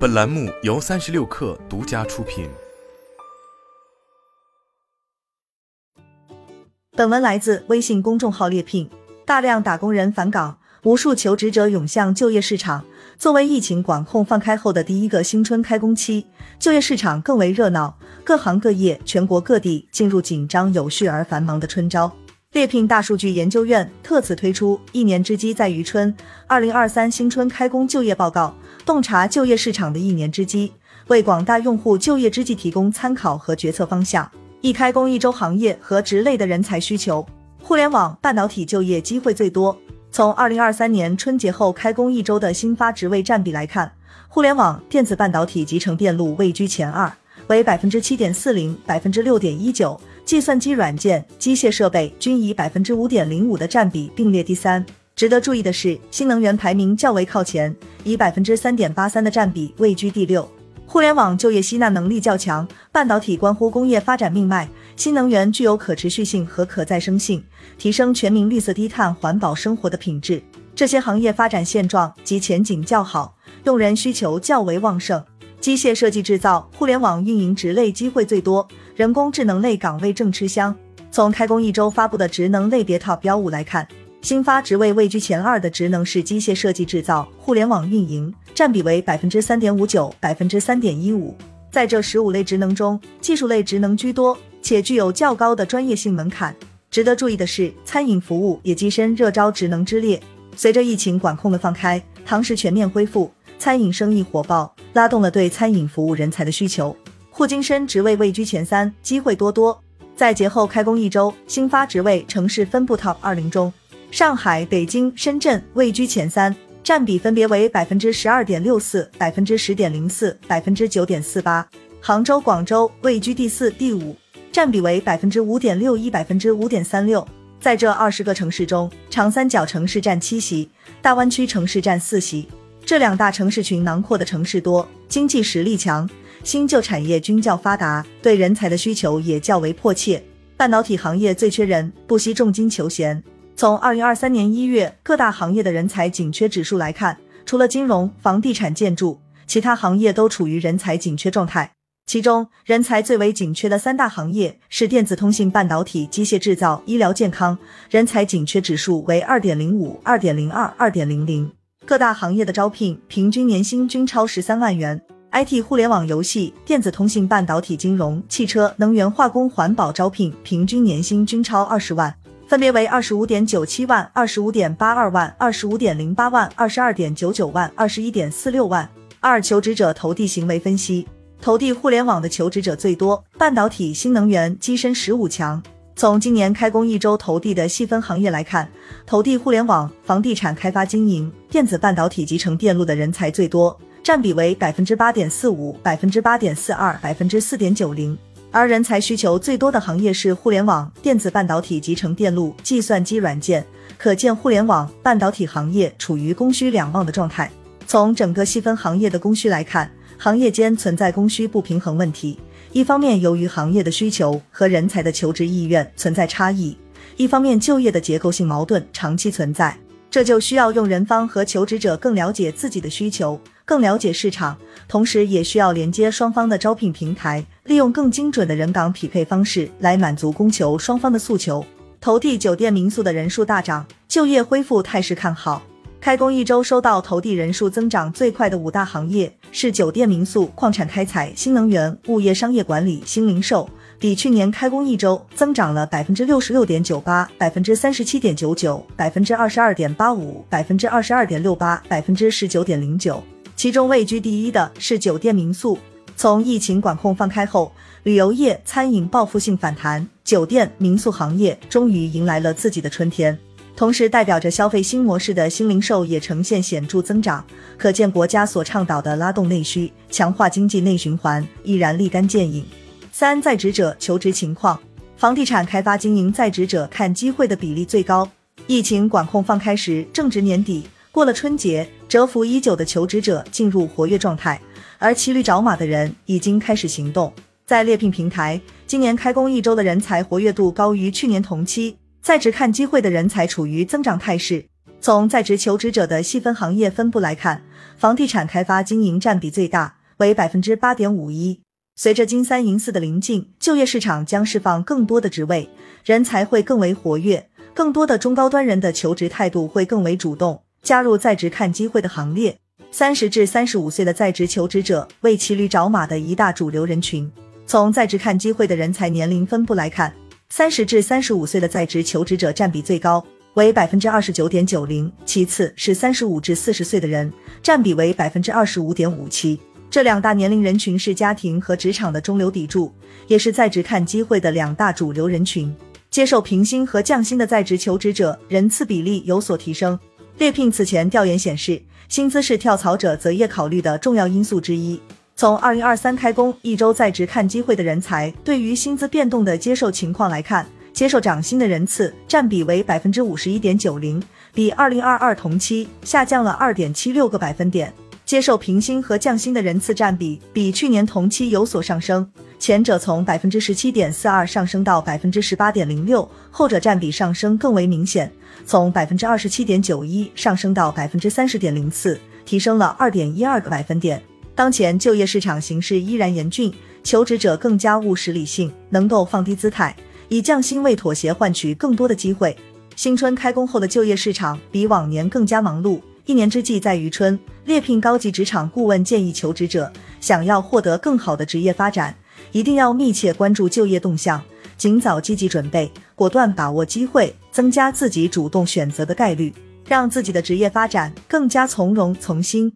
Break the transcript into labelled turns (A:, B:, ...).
A: 本栏目由三十六氪独家出品。
B: 本文来自微信公众号猎聘。大量打工人返岗，无数求职者涌向就业市场。作为疫情管控放开后的第一个新春开工期，就业市场更为热闹，各行各业、全国各地进入紧张、有序而繁忙的春招。猎聘大数据研究院特此推出“一年之计在于春”二零二三新春开工就业报告，洞察就业市场的一年之机，为广大用户就业之际提供参考和决策方向。一开工一周行业和职类的人才需求，互联网、半导体就业机会最多。从二零二三年春节后开工一周的新发职位占比来看，互联网、电子半导体、集成电路位居前二，为百分之七点四零、百分之六点一九。计算机软件、机械设备均以百分之五点零五的占比并列第三。值得注意的是，新能源排名较为靠前，以百分之三点八三的占比位居第六。互联网就业吸纳能力较强，半导体关乎工业发展命脉，新能源具有可持续性和可再生性，提升全民绿色低碳环保生活的品质。这些行业发展现状及前景较好，用人需求较为旺盛。机械设计制造、互联网运营职类机会最多，人工智能类岗位正吃香。从开工一周发布的职能类别 TOP 标五来看，新发职位位居前二的职能是机械设计制造、互联网运营，占比为百分之三点五九、百分之三点一五。在这十五类职能中，技术类职能居多，且具有较高的专业性门槛。值得注意的是，餐饮服务也跻身热招职能之列。随着疫情管控的放开，堂食全面恢复。餐饮生意火爆，拉动了对餐饮服务人才的需求。沪京深职位位居前三，机会多多。在节后开工一周，新发职位城市分布 TOP 二零中，上海、北京、深圳位居前三，占比分别为百分之十二点六四、百分之十点零四、百分之九点四八。杭州、广州位居第四、第五，占比为百分之五点六一、百分之五点三六。在这二十个城市中，长三角城市占七席，大湾区城市占四席。这两大城市群囊括的城市多，经济实力强，新旧产业均较发达，对人才的需求也较为迫切。半导体行业最缺人，不惜重金求贤。从二零二三年一月各大行业的人才紧缺指数来看，除了金融、房地产、建筑，其他行业都处于人才紧缺状态。其中，人才最为紧缺的三大行业是电子通信、半导体、机械制造、医疗健康，人才紧缺指数为二点零五、二点零二、二点零零。各大行业的招聘平均年薪均超十三万元，IT、互联网、游戏、电子通信、半导体、金融、汽车、能源、化工、环保招聘平均年薪均超二十万，分别为二十五点九七万、二十五点八二万、二十五点零八万、二十二点九九万、二十一点四六万。二、求职者投递行为分析，投递互联网的求职者最多，半导体、新能源跻身十五强。从今年开工一周投递的细分行业来看，投递互联网、房地产开发经营、电子半导体、集成电路的人才最多，占比为百分之八点四五、百分之八点四二、百分之四点九零。而人才需求最多的行业是互联网、电子半导体、集成电路、计算机软件，可见互联网、半导体行业处于供需两旺的状态。从整个细分行业的供需来看，行业间存在供需不平衡问题。一方面，由于行业的需求和人才的求职意愿存在差异；一方面，就业的结构性矛盾长期存在。这就需要用人方和求职者更了解自己的需求，更了解市场，同时也需要连接双方的招聘平台，利用更精准的人岗匹配方式来满足供求双方的诉求。投递酒店民宿的人数大涨，就业恢复态势看好。开工一周收到投递人数增长最快的五大行业是酒店民宿、矿产开采、新能源、物业商业管理、新零售，比去年开工一周增长了百分之六十六点九八、百分之三十七点九九、百分之二十二点八五、百分之二十二点六八、百分之十九点零九。其中位居第一的是酒店民宿。从疫情管控放开后，旅游业、餐饮报复性反弹，酒店民宿行业终于迎来了自己的春天。同时，代表着消费新模式的新零售也呈现显著增长，可见国家所倡导的拉动内需、强化经济内循环依然立竿见影。三、在职者求职情况，房地产开发经营在职者看机会的比例最高。疫情管控放开时正值年底，过了春节，蛰伏已久的求职者进入活跃状态，而骑驴找马的人已经开始行动。在猎聘平台，今年开工一周的人才活跃度高于去年同期。在职看机会的人才处于增长态势，从在职求职者的细分行业分布来看，房地产开发经营占比最大，为百分之八点五一。随着金三银四的临近，就业市场将释放更多的职位，人才会更为活跃，更多的中高端人的求职态度会更为主动，加入在职看机会的行列。三十至三十五岁的在职求职者为骑驴找马的一大主流人群。从在职看机会的人才年龄分布来看，三十至三十五岁的在职求职者占比最高。为百分之二十九点九零，其次是三十五至四十岁的人，占比为百分之二十五点五七。这两大年龄人群是家庭和职场的中流砥柱，也是在职看机会的两大主流人群。接受平薪和降薪的在职求职者人次比例有所提升。猎聘此前调研显示，薪资是跳槽者择业考虑的重要因素之一。从二零二三开工一周在职看机会的人才对于薪资变动的接受情况来看。接受涨薪的人次占比为百分之五十一点九零，比二零二二同期下降了二点七六个百分点。接受平薪和降薪的人次占比比去年同期有所上升，前者从百分之十七点四二上升到百分之十八点零六，后者占比上升更为明显，从百分之二十七点九一上升到百分之三十点零四，提升了二点一二个百分点。当前就业市场形势依然严峻，求职者更加务实理性，能够放低姿态。以降薪为妥协，换取更多的机会。新春开工后的就业市场比往年更加忙碌。一年之计在于春，猎聘高级职场顾问建议求职者想要获得更好的职业发展，一定要密切关注就业动向，尽早积极准备，果断把握机会，增加自己主动选择的概率，让自己的职业发展更加从容从心。